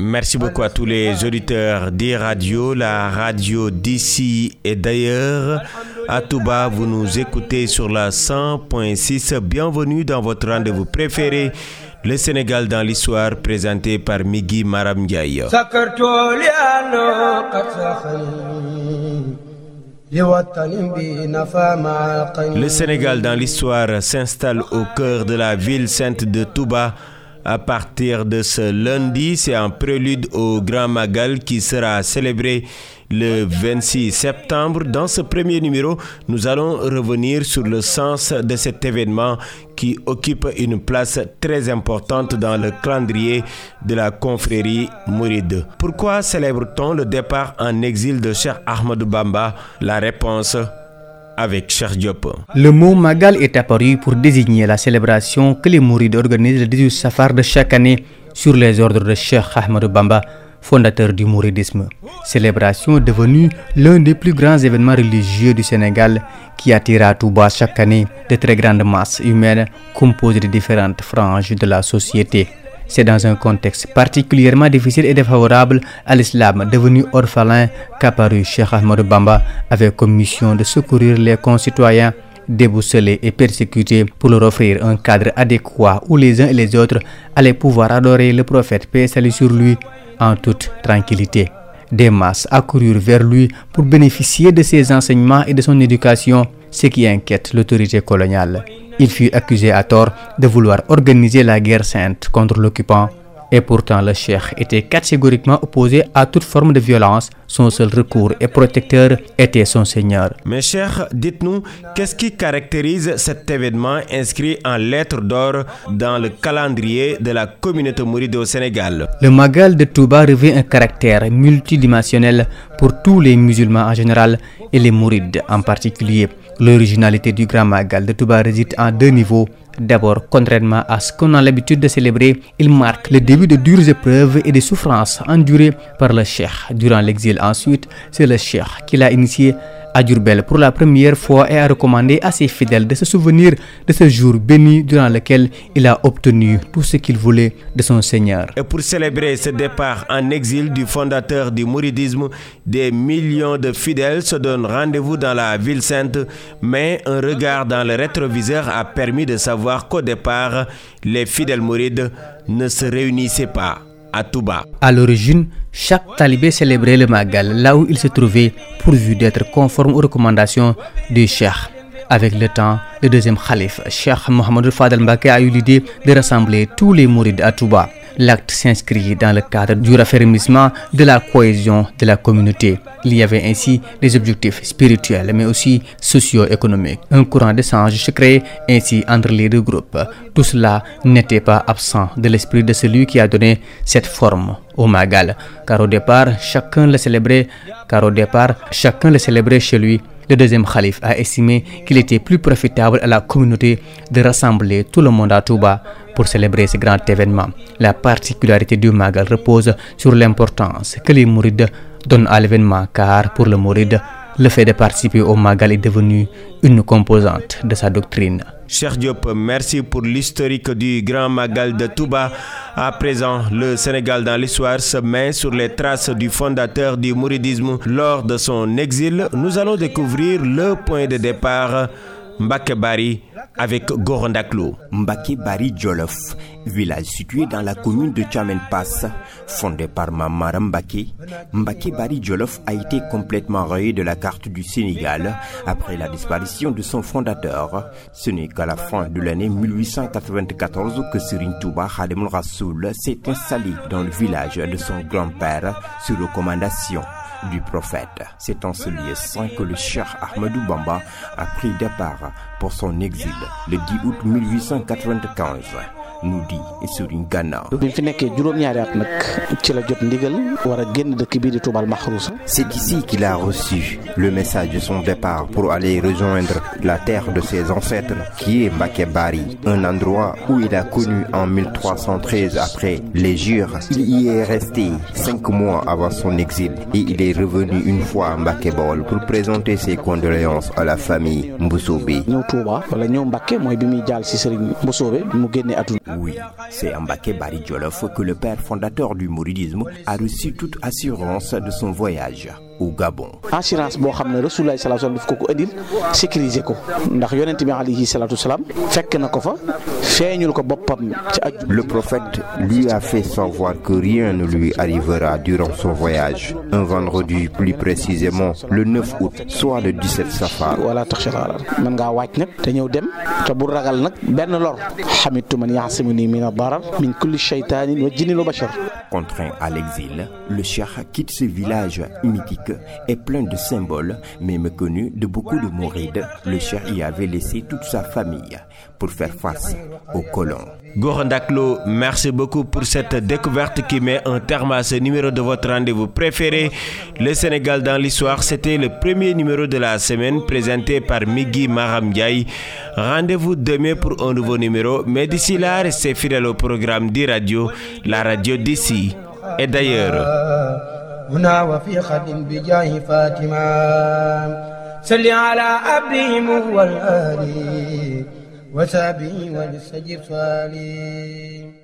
Merci beaucoup à tous les auditeurs des radios, la radio d'ici et d'ailleurs. À Touba, vous nous écoutez sur la 100.6. Bienvenue dans votre rendez-vous préféré, le Sénégal dans l'histoire, présenté par Migui Maram Ndiaye. Le Sénégal dans l'histoire s'installe au cœur de la ville sainte de Touba. À partir de ce lundi, c'est un prélude au Grand Magal qui sera célébré le 26 septembre. Dans ce premier numéro, nous allons revenir sur le sens de cet événement qui occupe une place très importante dans le calendrier de la confrérie Mouride. Pourquoi célèbre-t-on le départ en exil de Cheikh Ahmadou Bamba? La réponse avec Diop. Le mot Magal est apparu pour désigner la célébration que les Mourides organisent le 18 Safar de chaque année sur les ordres de Cheikh Ahmadou Bamba, fondateur du mouridisme. Célébration devenue l'un des plus grands événements religieux du Sénégal qui attire à Touba chaque année de très grandes masses humaines composées de différentes franges de la société. C'est dans un contexte particulièrement difficile et défavorable à l'islam devenu orphelin qu'apparu Cheikh Ahmadou Bamba avec comme mission de secourir les concitoyens déboussolés et persécutés pour leur offrir un cadre adéquat où les uns et les autres allaient pouvoir adorer le prophète paix salut sur lui en toute tranquillité. Des masses accoururent vers lui pour bénéficier de ses enseignements et de son éducation, ce qui inquiète l'autorité coloniale. Il fut accusé à tort de vouloir organiser la guerre sainte contre l'occupant. Et pourtant, le cheikh était catégoriquement opposé à toute forme de violence. Son seul recours et protecteur était son Seigneur. Mes chers, dites-nous, qu'est-ce qui caractérise cet événement inscrit en lettres d'or dans le calendrier de la communauté mouride au Sénégal? Le Magal de Touba revêt un caractère multidimensionnel pour tous les musulmans en général et les mourides en particulier. L'originalité du Grand Magal de Touba réside en deux niveaux. D'abord, contrairement à ce qu'on a l'habitude de célébrer, il marque le début de dures épreuves et de souffrances endurées par le cheikh durant l'exil. Ensuite, c'est le cheikh qui l'a initié à Durbel pour la première fois et a recommandé à ses fidèles de se souvenir de ce jour béni durant lequel il a obtenu tout ce qu'il voulait de son Seigneur. Et pour célébrer ce départ en exil du fondateur du mouridisme, des millions de fidèles se donnent rendez-vous dans la ville sainte, mais un regard dans le rétroviseur a permis de savoir qu'au départ, les fidèles mourides ne se réunissaient pas à Touba. À l'origine, chaque talibé célébrait le Magal là où il se trouvait pourvu d'être conforme aux recommandations du Cheikh. Avec le temps, le deuxième calife, Cheikh Mohamed Fadel Mbake, a eu l'idée de rassembler tous les mourides à Touba. L'acte s'inscrit dans le cadre du raffermissement de la cohésion de la communauté. Il y avait ainsi des objectifs spirituels mais aussi socio-économiques. Un courant d'échange se créait ainsi entre les deux groupes. Tout cela n'était pas absent de l'esprit de celui qui a donné cette forme au Magal. Car au départ, chacun le célébrait, car au départ, chacun le célébrait chez lui le deuxième calife a estimé qu'il était plus profitable à la communauté de rassembler tout le monde à Touba pour célébrer ce grand événement. La particularité du Magal repose sur l'importance que les Mourides donnent à l'événement car pour le Mouride, le fait de participer au Magal est devenu une composante de sa doctrine. Cher Diop, merci pour l'historique du Grand Magal de Touba. À présent, le Sénégal dans l'histoire se met sur les traces du fondateur du mouridisme. Lors de son exil, nous allons découvrir le point de départ Mbake Bari avec Gorondaklo. Mbake Bari Jolof, village situé dans la commune de Chamen Pass, fondé par Mamara Mbake. Mbake Bari Jolof a été complètement rayé de la carte du Sénégal après la disparition de son fondateur. Ce n'est qu'à la fin de l'année 1894 que Serine Touba Khadim Rassoul s'est installé dans le village de son grand-père sur recommandation du prophète. C'est en ce lieu saint que le Cheikh Ahmadou Bamba a pris départ pour son exil le 10 août 1895. Nous dit Serigne Gana. bi mu fi nekkee juróom-ñaari at nag ci la jot ndigal war a génn dëkk bii di Touba Mahrousa. C'est ici qu'il a reçu le message de son départ pour aller rejoindre la terre de ses ancêtres, qui est Mbacké Bari, un endroit où il a connu en 1313 après les jures. Il y est resté cinq mois avant son exil et il est revenu une fois à Mbacké Bawol pour présenter ses condoléances à la famille Mboussobé. ñëw Touba wala ñëw Mbacké mooy bi muy jaal ci Serigne Mboussobé bi mu génnee àdduna. Oui, c'est à Mbacké Bari que le père fondateur du mouridisme a reçu toute assurance de son voyage au Gabon. assurance boo xam ne Rasulullah sallallahu alayhi wasallam daf ko ko indil sécuriser ko ndax yonent bi alayhi salatu wasalaam fekk na ko fa feeñul ko boppam ci aju. Le prophète lui a fait savoir que rien ne lui arrivera durant son voyage. Un vendredi, plus précisément le 9 août, soit le 17 safar. wala taxshal alal mën ngaa wàcc nag te ñëw dem te bu ragal nag benn lor xamitu man yaasimuni min ad-darar min kulli shaytanin wa jinnin wa bashar Contraint à l'exil, le cheikh quitte ce village mythique et plein de symboles, mais méconnu de beaucoup de mourides. Le cheikh y avait laissé toute sa famille pour faire face aux colons. Gorandaklo, merci beaucoup pour cette découverte qui met un terme à ce numéro de votre rendez-vous préféré. Le Sénégal dans l'histoire, c'était le premier numéro de la semaine présenté par Migui Maram. Rendez-vous demain pour un nouveau numéro, mais d'ici là, restez fidèles au programme d'e-radio, la radio d'ici et d'ailleurs. هنا وفي خد بجاه فاطمة. صل على عبدهم والآل وسابه وللسجر صالي